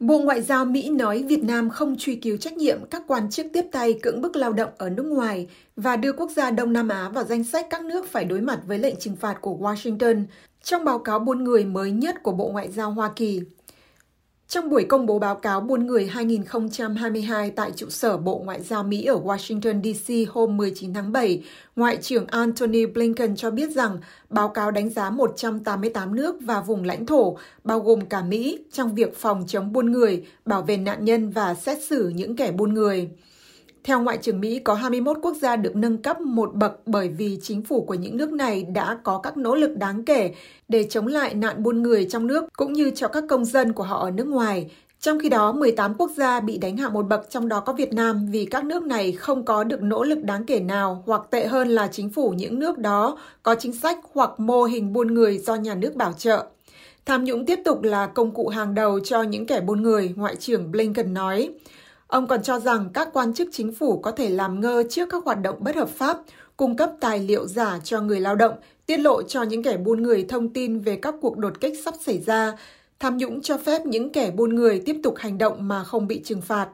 Bộ Ngoại giao Mỹ nói Việt Nam không truy cứu trách nhiệm các quan chức tiếp tay cưỡng bức lao động ở nước ngoài và đưa quốc gia Đông Nam Á vào danh sách các nước phải đối mặt với lệnh trừng phạt của Washington, trong báo cáo buôn người mới nhất của Bộ Ngoại giao Hoa Kỳ. Trong buổi công bố báo cáo buôn người 2022 tại trụ sở Bộ Ngoại giao Mỹ ở Washington, D.C. hôm 19 tháng 7, Ngoại trưởng Antony Blinken cho biết rằng báo cáo đánh giá 188 nước và vùng lãnh thổ, bao gồm cả Mỹ, trong việc phòng chống buôn người, bảo vệ nạn nhân và xét xử những kẻ buôn người. Theo Ngoại trưởng Mỹ, có 21 quốc gia được nâng cấp một bậc bởi vì chính phủ của những nước này đã có các nỗ lực đáng kể để chống lại nạn buôn người trong nước cũng như cho các công dân của họ ở nước ngoài. Trong khi đó, 18 quốc gia bị đánh hạ một bậc trong đó có Việt Nam vì các nước này không có được nỗ lực đáng kể nào hoặc tệ hơn là chính phủ những nước đó có chính sách hoặc mô hình buôn người do nhà nước bảo trợ. Tham nhũng tiếp tục là công cụ hàng đầu cho những kẻ buôn người, Ngoại trưởng Blinken nói. Ông còn cho rằng các quan chức chính phủ có thể làm ngơ trước các hoạt động bất hợp pháp, cung cấp tài liệu giả cho người lao động, tiết lộ cho những kẻ buôn người thông tin về các cuộc đột kích sắp xảy ra, tham nhũng cho phép những kẻ buôn người tiếp tục hành động mà không bị trừng phạt.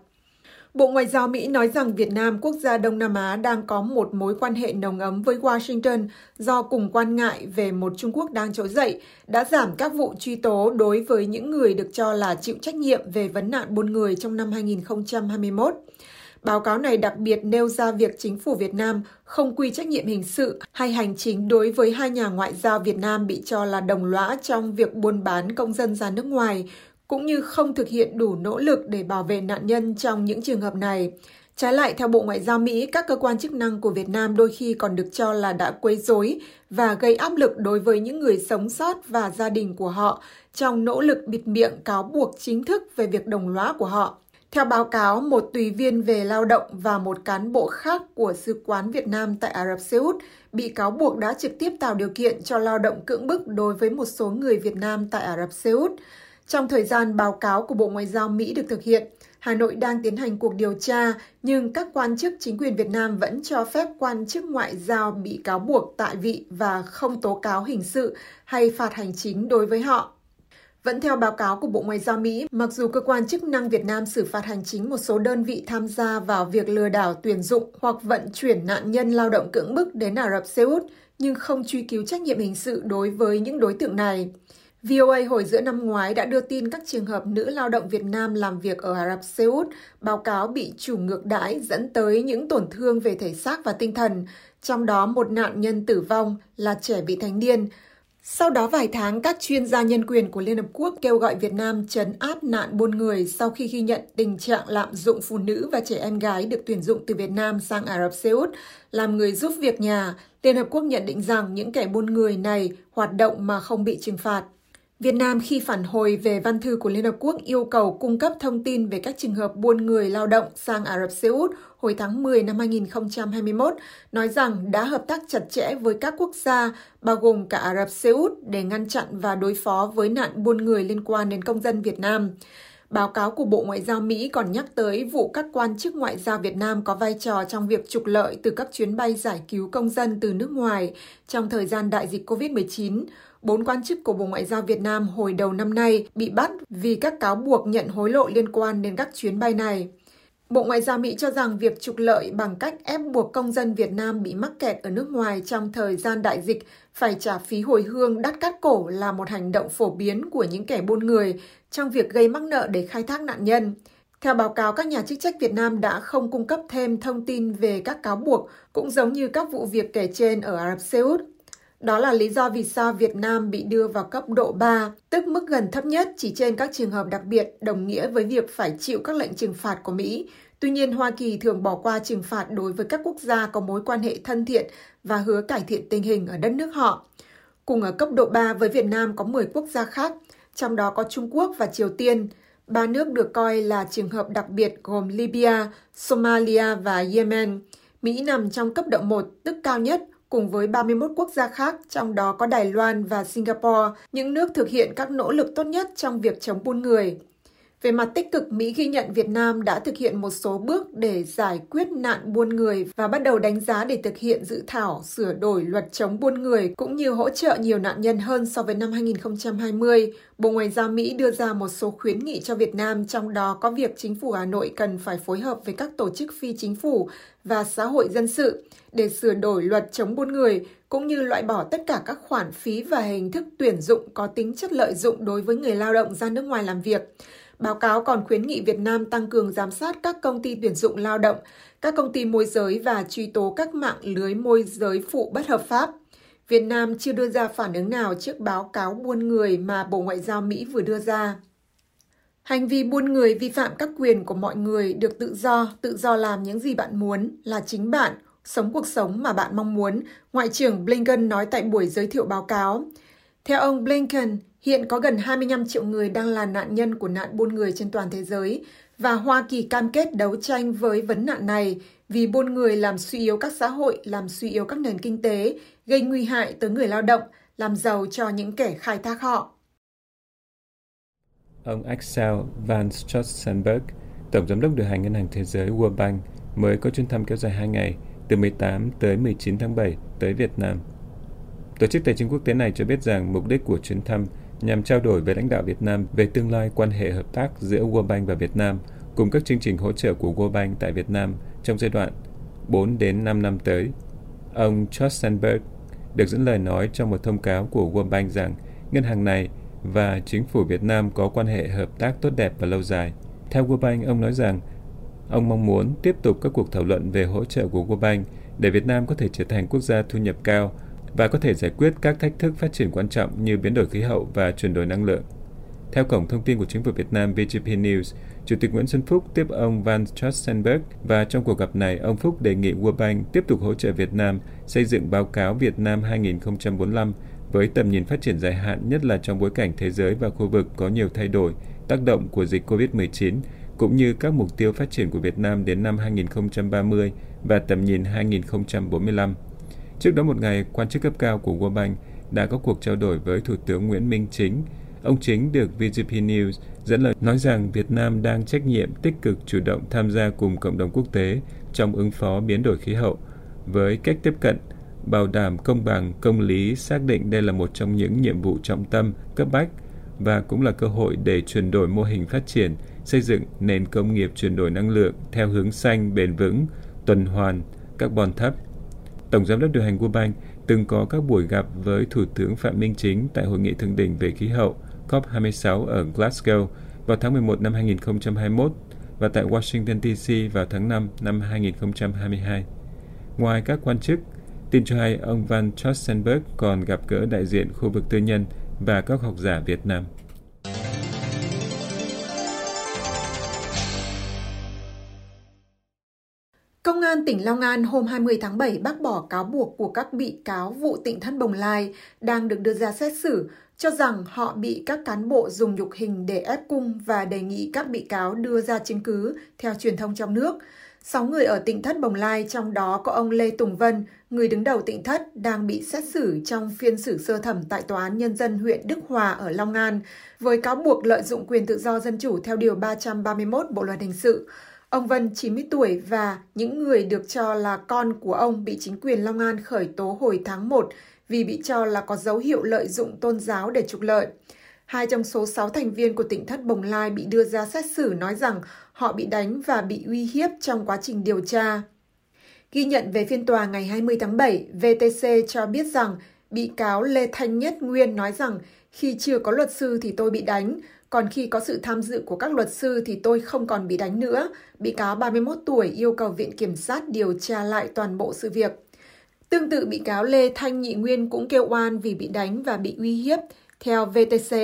Bộ Ngoại giao Mỹ nói rằng Việt Nam, quốc gia Đông Nam Á, đang có một mối quan hệ nồng ấm với Washington do cùng quan ngại về một Trung Quốc đang trỗi dậy, đã giảm các vụ truy tố đối với những người được cho là chịu trách nhiệm về vấn nạn buôn người trong năm 2021. Báo cáo này đặc biệt nêu ra việc chính phủ Việt Nam không quy trách nhiệm hình sự hay hành chính đối với hai nhà ngoại giao Việt Nam bị cho là đồng lõa trong việc buôn bán công dân ra nước ngoài, cũng như không thực hiện đủ nỗ lực để bảo vệ nạn nhân trong những trường hợp này. Trái lại, theo Bộ Ngoại giao Mỹ, các cơ quan chức năng của Việt Nam đôi khi còn được cho là đã quấy rối và gây áp lực đối với những người sống sót và gia đình của họ trong nỗ lực bịt miệng cáo buộc chính thức về việc đồng lõa của họ. Theo báo cáo, một tùy viên về lao động và một cán bộ khác của Sứ quán Việt Nam tại Ả Rập Xê Út bị cáo buộc đã trực tiếp tạo điều kiện cho lao động cưỡng bức đối với một số người Việt Nam tại Ả Rập Xê Út. Trong thời gian báo cáo của Bộ Ngoại giao Mỹ được thực hiện, Hà Nội đang tiến hành cuộc điều tra, nhưng các quan chức chính quyền Việt Nam vẫn cho phép quan chức ngoại giao bị cáo buộc tại vị và không tố cáo hình sự hay phạt hành chính đối với họ. Vẫn theo báo cáo của Bộ Ngoại giao Mỹ, mặc dù cơ quan chức năng Việt Nam xử phạt hành chính một số đơn vị tham gia vào việc lừa đảo tuyển dụng hoặc vận chuyển nạn nhân lao động cưỡng bức đến Ả Rập Xê Út, nhưng không truy cứu trách nhiệm hình sự đối với những đối tượng này. VOA hồi giữa năm ngoái đã đưa tin các trường hợp nữ lao động Việt Nam làm việc ở Ả Rập Xê Út báo cáo bị chủ ngược đãi dẫn tới những tổn thương về thể xác và tinh thần, trong đó một nạn nhân tử vong là trẻ vị thành niên. Sau đó vài tháng, các chuyên gia nhân quyền của Liên Hợp Quốc kêu gọi Việt Nam chấn áp nạn buôn người sau khi ghi nhận tình trạng lạm dụng phụ nữ và trẻ em gái được tuyển dụng từ Việt Nam sang Ả Rập Xê Út làm người giúp việc nhà. Liên Hợp Quốc nhận định rằng những kẻ buôn người này hoạt động mà không bị trừng phạt. Việt Nam khi phản hồi về văn thư của Liên Hợp Quốc yêu cầu cung cấp thông tin về các trường hợp buôn người lao động sang Ả Rập Xê Út hồi tháng 10 năm 2021, nói rằng đã hợp tác chặt chẽ với các quốc gia, bao gồm cả Ả Rập Xê Út, để ngăn chặn và đối phó với nạn buôn người liên quan đến công dân Việt Nam. Báo cáo của Bộ Ngoại giao Mỹ còn nhắc tới vụ các quan chức ngoại giao Việt Nam có vai trò trong việc trục lợi từ các chuyến bay giải cứu công dân từ nước ngoài trong thời gian đại dịch COVID-19. Bốn quan chức của Bộ Ngoại giao Việt Nam hồi đầu năm nay bị bắt vì các cáo buộc nhận hối lộ liên quan đến các chuyến bay này. Bộ Ngoại giao Mỹ cho rằng việc trục lợi bằng cách ép buộc công dân Việt Nam bị mắc kẹt ở nước ngoài trong thời gian đại dịch phải trả phí hồi hương đắt cắt cổ là một hành động phổ biến của những kẻ buôn người trong việc gây mắc nợ để khai thác nạn nhân. Theo báo cáo, các nhà chức trách Việt Nam đã không cung cấp thêm thông tin về các cáo buộc, cũng giống như các vụ việc kể trên ở Ả Rập Xê Út. Đó là lý do vì sao Việt Nam bị đưa vào cấp độ 3, tức mức gần thấp nhất chỉ trên các trường hợp đặc biệt, đồng nghĩa với việc phải chịu các lệnh trừng phạt của Mỹ. Tuy nhiên, Hoa Kỳ thường bỏ qua trừng phạt đối với các quốc gia có mối quan hệ thân thiện và hứa cải thiện tình hình ở đất nước họ. Cùng ở cấp độ 3 với Việt Nam có 10 quốc gia khác, trong đó có Trung Quốc và Triều Tiên. Ba nước được coi là trường hợp đặc biệt gồm Libya, Somalia và Yemen. Mỹ nằm trong cấp độ 1, tức cao nhất, cùng với 31 quốc gia khác, trong đó có Đài Loan và Singapore, những nước thực hiện các nỗ lực tốt nhất trong việc chống buôn người. Về mặt tích cực, Mỹ ghi nhận Việt Nam đã thực hiện một số bước để giải quyết nạn buôn người và bắt đầu đánh giá để thực hiện dự thảo sửa đổi luật chống buôn người cũng như hỗ trợ nhiều nạn nhân hơn so với năm 2020. Bộ Ngoại giao Mỹ đưa ra một số khuyến nghị cho Việt Nam, trong đó có việc chính phủ Hà Nội cần phải phối hợp với các tổ chức phi chính phủ và xã hội dân sự để sửa đổi luật chống buôn người, cũng như loại bỏ tất cả các khoản phí và hình thức tuyển dụng có tính chất lợi dụng đối với người lao động ra nước ngoài làm việc. Báo cáo còn khuyến nghị Việt Nam tăng cường giám sát các công ty tuyển dụng lao động, các công ty môi giới và truy tố các mạng lưới môi giới phụ bất hợp pháp. Việt Nam chưa đưa ra phản ứng nào trước báo cáo buôn người mà Bộ Ngoại giao Mỹ vừa đưa ra. Hành vi buôn người vi phạm các quyền của mọi người được tự do, tự do làm những gì bạn muốn là chính bạn, sống cuộc sống mà bạn mong muốn, Ngoại trưởng Blinken nói tại buổi giới thiệu báo cáo. Theo ông Blinken, hiện có gần 25 triệu người đang là nạn nhân của nạn buôn người trên toàn thế giới và Hoa Kỳ cam kết đấu tranh với vấn nạn này vì buôn người làm suy yếu các xã hội, làm suy yếu các nền kinh tế, gây nguy hại tới người lao động, làm giàu cho những kẻ khai thác họ. Ông Axel Van Stoltenberg, Tổng Giám đốc điều hành Ngân hàng Thế giới World Bank, mới có chuyến thăm kéo dài 2 ngày, từ 18 tới 19 tháng 7 tới Việt Nam. Tổ chức Tài chính Quốc tế này cho biết rằng mục đích của chuyến thăm nhằm trao đổi với lãnh đạo Việt Nam về tương lai quan hệ hợp tác giữa World Bank và Việt Nam cùng các chương trình hỗ trợ của World Bank tại Việt Nam trong giai đoạn 4 đến 5 năm tới. Ông Schwarzenberg được dẫn lời nói trong một thông cáo của World Bank rằng ngân hàng này và chính phủ Việt Nam có quan hệ hợp tác tốt đẹp và lâu dài. Theo World Bank, ông nói rằng ông mong muốn tiếp tục các cuộc thảo luận về hỗ trợ của World Bank để Việt Nam có thể trở thành quốc gia thu nhập cao và có thể giải quyết các thách thức phát triển quan trọng như biến đổi khí hậu và chuyển đổi năng lượng. Theo cổng thông tin của chính phủ Việt Nam VGP News, Chủ tịch Nguyễn Xuân Phúc tiếp ông Van Trotzenberg và trong cuộc gặp này, ông Phúc đề nghị World Bank tiếp tục hỗ trợ Việt Nam xây dựng báo cáo Việt Nam 2045 với tầm nhìn phát triển dài hạn nhất là trong bối cảnh thế giới và khu vực có nhiều thay đổi, tác động của dịch COVID-19, cũng như các mục tiêu phát triển của Việt Nam đến năm 2030 và tầm nhìn 2045. Trước đó một ngày, quan chức cấp cao của World Bank đã có cuộc trao đổi với Thủ tướng Nguyễn Minh Chính. Ông Chính được VGP News dẫn lời nói rằng Việt Nam đang trách nhiệm tích cực chủ động tham gia cùng cộng đồng quốc tế trong ứng phó biến đổi khí hậu với cách tiếp cận bảo đảm công bằng, công lý, xác định đây là một trong những nhiệm vụ trọng tâm, cấp bách và cũng là cơ hội để chuyển đổi mô hình phát triển, xây dựng nền công nghiệp chuyển đổi năng lượng theo hướng xanh, bền vững, tuần hoàn, carbon thấp. Tổng giám đốc điều hành World Bank từng có các buổi gặp với Thủ tướng Phạm Minh Chính tại Hội nghị thượng đỉnh về khí hậu COP26 ở Glasgow vào tháng 11 năm 2021 và tại Washington DC vào tháng 5 năm 2022. Ngoài các quan chức, tin cho hay ông Van Trotzenberg còn gặp gỡ đại diện khu vực tư nhân và các học giả Việt Nam. An tỉnh Long An hôm 20 tháng 7 bác bỏ cáo buộc của các bị cáo vụ tỉnh thất Bồng Lai đang được đưa ra xét xử, cho rằng họ bị các cán bộ dùng nhục hình để ép cung và đề nghị các bị cáo đưa ra chứng cứ theo truyền thông trong nước. Sáu người ở tỉnh thất Bồng Lai, trong đó có ông Lê Tùng Vân, người đứng đầu tỉnh thất, đang bị xét xử trong phiên xử sơ thẩm tại Tòa án Nhân dân huyện Đức Hòa ở Long An, với cáo buộc lợi dụng quyền tự do dân chủ theo Điều 331 Bộ Luật Hình sự. Ông Vân 90 tuổi và những người được cho là con của ông bị chính quyền Long An khởi tố hồi tháng 1 vì bị cho là có dấu hiệu lợi dụng tôn giáo để trục lợi. Hai trong số 6 thành viên của tỉnh thất Bồng Lai bị đưa ra xét xử nói rằng họ bị đánh và bị uy hiếp trong quá trình điều tra. Ghi nhận về phiên tòa ngày 20 tháng 7, VTC cho biết rằng bị cáo Lê Thanh Nhất Nguyên nói rằng khi chưa có luật sư thì tôi bị đánh, còn khi có sự tham dự của các luật sư thì tôi không còn bị đánh nữa. Bị cáo 31 tuổi yêu cầu Viện Kiểm sát điều tra lại toàn bộ sự việc. Tương tự bị cáo Lê Thanh Nhị Nguyên cũng kêu oan vì bị đánh và bị uy hiếp. Theo VTC,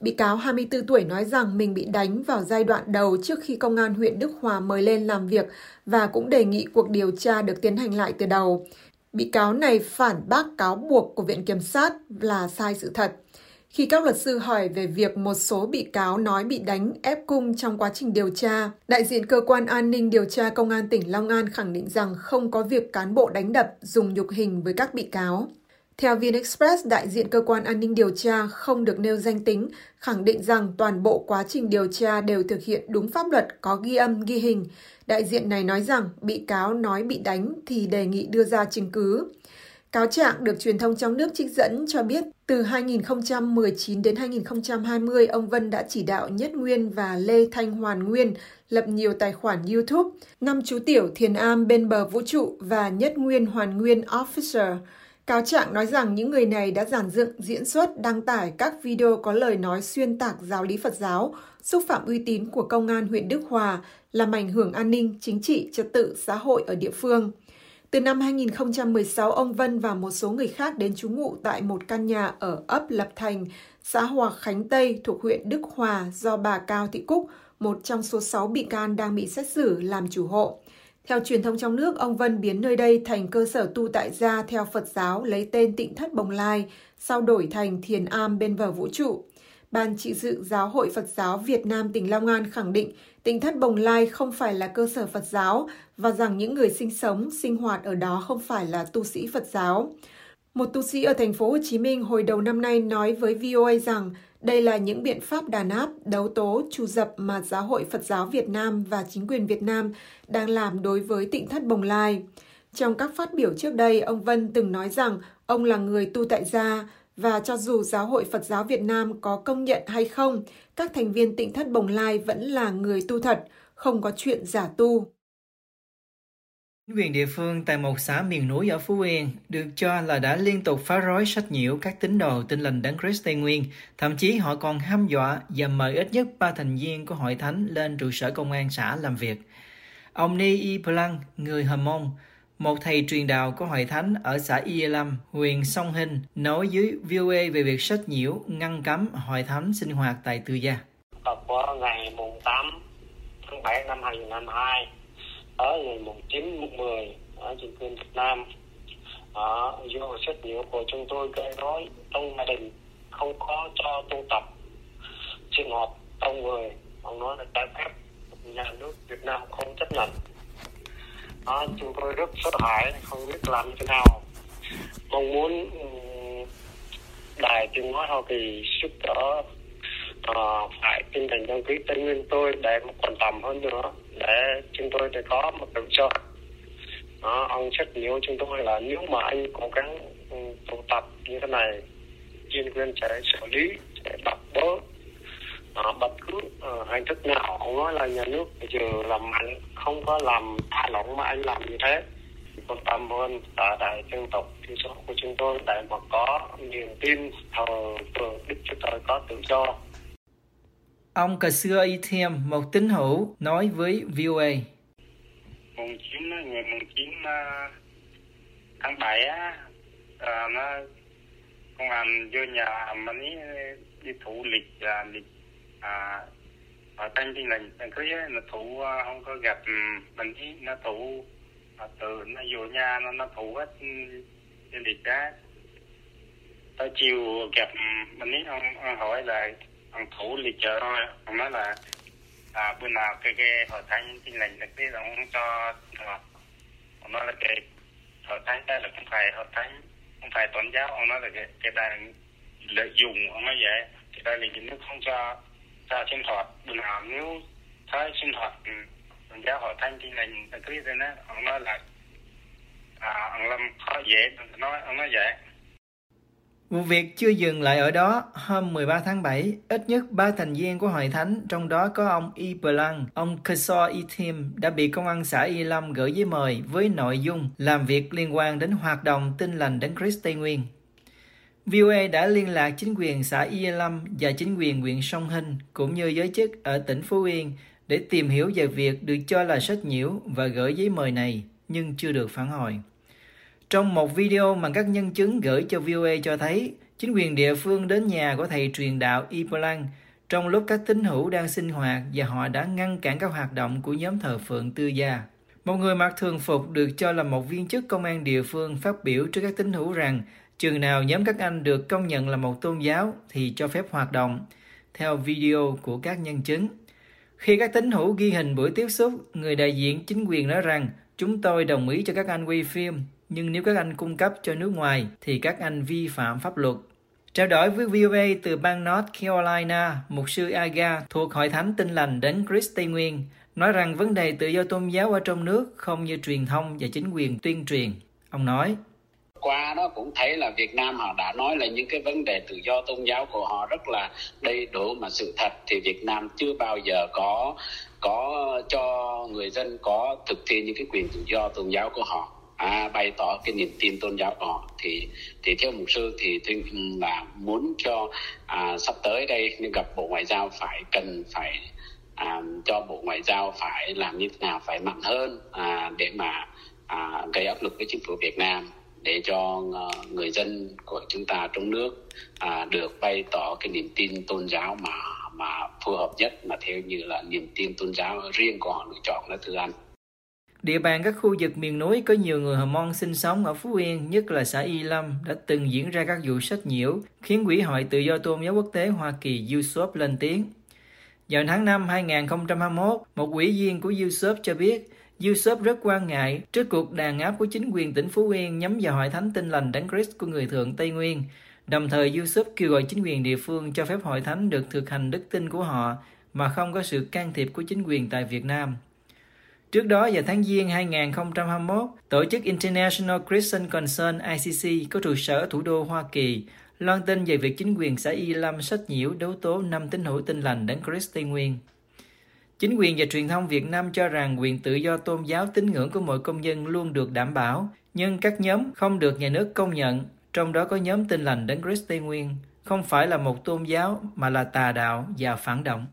bị cáo 24 tuổi nói rằng mình bị đánh vào giai đoạn đầu trước khi công an huyện Đức Hòa mời lên làm việc và cũng đề nghị cuộc điều tra được tiến hành lại từ đầu. Bị cáo này phản bác cáo buộc của Viện Kiểm sát là sai sự thật. Khi các luật sư hỏi về việc một số bị cáo nói bị đánh ép cung trong quá trình điều tra, đại diện cơ quan an ninh điều tra công an tỉnh Long An khẳng định rằng không có việc cán bộ đánh đập dùng nhục hình với các bị cáo. Theo VnExpress, đại diện cơ quan an ninh điều tra không được nêu danh tính, khẳng định rằng toàn bộ quá trình điều tra đều thực hiện đúng pháp luật có ghi âm, ghi hình. Đại diện này nói rằng bị cáo nói bị đánh thì đề nghị đưa ra chứng cứ. Cáo trạng được truyền thông trong nước trích dẫn cho biết từ 2019 đến 2020, ông Vân đã chỉ đạo Nhất Nguyên và Lê Thanh Hoàn Nguyên lập nhiều tài khoản YouTube, năm chú tiểu thiền am bên bờ vũ trụ và Nhất Nguyên Hoàn Nguyên Officer. Cáo trạng nói rằng những người này đã giản dựng, diễn xuất, đăng tải các video có lời nói xuyên tạc giáo lý Phật giáo, xúc phạm uy tín của công an huyện Đức Hòa, làm ảnh hưởng an ninh, chính trị, trật tự, xã hội ở địa phương. Từ năm 2016, ông Vân và một số người khác đến trú ngụ tại một căn nhà ở ấp Lập Thành, xã Hòa Khánh Tây thuộc huyện Đức Hòa do bà Cao Thị Cúc, một trong số 6 bị can đang bị xét xử làm chủ hộ. Theo truyền thông trong nước, ông Vân biến nơi đây thành cơ sở tu tại gia theo Phật giáo lấy tên Tịnh Thất Bồng Lai, sau đổi thành Thiền Am bên bờ vũ trụ. Ban trị sự Giáo hội Phật giáo Việt Nam tỉnh Long An khẳng định Tịnh thất Bồng Lai không phải là cơ sở Phật giáo và rằng những người sinh sống, sinh hoạt ở đó không phải là tu sĩ Phật giáo. Một tu sĩ ở thành phố Hồ Chí Minh hồi đầu năm nay nói với VOA rằng đây là những biện pháp đàn áp, đấu tố, trù dập mà Giáo hội Phật giáo Việt Nam và chính quyền Việt Nam đang làm đối với tịnh thất Bồng Lai. Trong các phát biểu trước đây, ông Vân từng nói rằng ông là người tu tại gia và cho dù Giáo hội Phật giáo Việt Nam có công nhận hay không, các thành viên tịnh thất Bồng Lai vẫn là người tu thật, không có chuyện giả tu. Chính quyền địa phương tại một xã miền núi ở Phú Yên được cho là đã liên tục phá rối sách nhiễu các tín đồ tin lành Đấng Christ Tây Nguyên. Thậm chí họ còn hăm dọa và mời ít nhất ba thành viên của hội thánh lên trụ sở công an xã làm việc. Ông Ni Y Plang, người Hờ Mông, một thầy truyền đạo của hội thánh ở xã Y Lâm, huyện Sông Hinh, nói dưới VOA về việc sách nhiễu ngăn cấm hội thánh sinh hoạt tại Tư Gia. Tập Vào ngày 8 tháng 7 năm 2022, ở ngày mùng chín mùng 10 ở trường quyền Việt Nam. Ở do sách nhiễu của chúng tôi gây rối. Trong gia đình không có cho tu tập. Sinh hoạt đông người ông nói là trái phép. Nhà nước Việt Nam không chấp nhận. Đó, chúng tôi rất sợ hãi không biết làm như thế nào. Mong muốn đài tiếng nói hoa kỳ giúp đỡ Ờ, phải tinh thần đăng ký tây nguyên tôi để quan tâm hơn nữa. Để chúng tôi để có một tự do. Đó, ông chắc nhiều chúng tôi là nếu mà anh cố gắng ừ, tụ tập như thế này chuyên quyền sẽ xử lý sẽ bắt bớ. Đó, bất cứ uh, hình thức nào ông nói là nhà nước bây giờ làm mạnh không có làm thả lỏng mà anh làm như thế. Quan tâm hơn cả đại dân tộc thiểu số của chúng tôi để mà có niềm tin thờ phượng đức chúa trời có tự do. Ông Cà xưa Y Thiêm, một tín hữu, nói với VOA. Mùng 9, ngày mùng 9 à, tháng 7 á, à, nó công an vô nhà mình đi đi thủ lịch à, lịch à, ở tên tin lệnh đăng ký nó thủ à, không có gặp ừ, mình đi nó thủ à, từ nó vô nhà nó nó thủ hết ừ, cái lịch đó tới chiều gặp mình đi ông, ông hỏi là ông thủ lịch chờ thôi. Ông nói là à, bữa nào cái cái hội thánh tin lành được biết ông không cho à, ông nói là cái hội thánh đây là không phải hội thánh không phải tôn giáo. Ông nói là cái cái đây lợi dụng ông nói vậy. Cái đây là cái nước không cho cho sinh hoạt. Bữa nào nếu thấy sinh hoạt ừ, tôn giáo hội thánh tin lành được biết rồi đó ông nói là à, ông làm khó dễ nói ông nói vậy. Vụ việc chưa dừng lại ở đó, hôm 13 tháng 7, ít nhất 3 thành viên của hội thánh, trong đó có ông Y Blanc, ông Kesor Y Tim đã bị công an xã Y Lâm gửi giấy mời với nội dung làm việc liên quan đến hoạt động tin lành Đấng Christ Tây Nguyên. VOA đã liên lạc chính quyền xã Y Lâm và chính quyền huyện Sông Hinh cũng như giới chức ở tỉnh Phú Yên để tìm hiểu về việc được cho là sách nhiễu và gửi giấy mời này, nhưng chưa được phản hồi. Trong một video mà các nhân chứng gửi cho VOA cho thấy, chính quyền địa phương đến nhà của thầy truyền đạo Ipolang trong lúc các tín hữu đang sinh hoạt và họ đã ngăn cản các hoạt động của nhóm thờ phượng tư gia. Một người mặc thường phục được cho là một viên chức công an địa phương phát biểu trước các tín hữu rằng chừng nào nhóm các anh được công nhận là một tôn giáo thì cho phép hoạt động, theo video của các nhân chứng. Khi các tín hữu ghi hình buổi tiếp xúc, người đại diện chính quyền nói rằng chúng tôi đồng ý cho các anh quay phim nhưng nếu các anh cung cấp cho nước ngoài thì các anh vi phạm pháp luật. Trao đổi với VOA từ bang North Carolina, mục sư Aga thuộc Hội Thánh Tinh Lành đến Chris Tây Nguyên, nói rằng vấn đề tự do tôn giáo ở trong nước không như truyền thông và chính quyền tuyên truyền. Ông nói, qua đó cũng thấy là Việt Nam họ đã nói là những cái vấn đề tự do tôn giáo của họ rất là đầy đủ mà sự thật thì Việt Nam chưa bao giờ có có cho người dân có thực thi những cái quyền tự do tôn giáo của họ à, bày tỏ cái niềm tin tôn giáo của họ thì thì theo mục sư thì tôi là muốn cho à, sắp tới đây nên gặp bộ ngoại giao phải cần phải à, cho bộ ngoại giao phải làm như thế nào phải mạnh hơn à, để mà à, gây áp lực với chính phủ Việt Nam để cho ờ, người dân của chúng ta trong nước à, được bày tỏ cái niềm tin tôn giáo mà mà phù hợp nhất mà theo như là niềm tin tôn giáo riêng của họ lựa chọn đó thưa anh. Địa bàn các khu vực miền núi có nhiều người Hờ Mông sinh sống ở Phú Yên, nhất là xã Y Lâm, đã từng diễn ra các vụ sách nhiễu, khiến Quỹ hội Tự do Tôn giáo Quốc tế Hoa Kỳ USOP lên tiếng. Vào tháng 5 2021, một quỹ viên của USOP cho biết, USOP rất quan ngại trước cuộc đàn áp của chính quyền tỉnh Phú Yên nhắm vào hội thánh tinh lành Đấng Christ của người thượng Tây Nguyên. Đồng thời, USOP kêu gọi chính quyền địa phương cho phép hội thánh được thực hành đức tin của họ mà không có sự can thiệp của chính quyền tại Việt Nam. Trước đó vào tháng Giêng 2021, tổ chức International Christian Concern ICC có trụ sở ở thủ đô Hoa Kỳ loan tin về việc chính quyền xã Y Lâm sách nhiễu đấu tố năm tín hữu tinh lành đấng Christ Tây Nguyên. Chính quyền và truyền thông Việt Nam cho rằng quyền tự do tôn giáo tín ngưỡng của mọi công dân luôn được đảm bảo, nhưng các nhóm không được nhà nước công nhận, trong đó có nhóm Tin lành đấng Christ Tây Nguyên, không phải là một tôn giáo mà là tà đạo và phản động.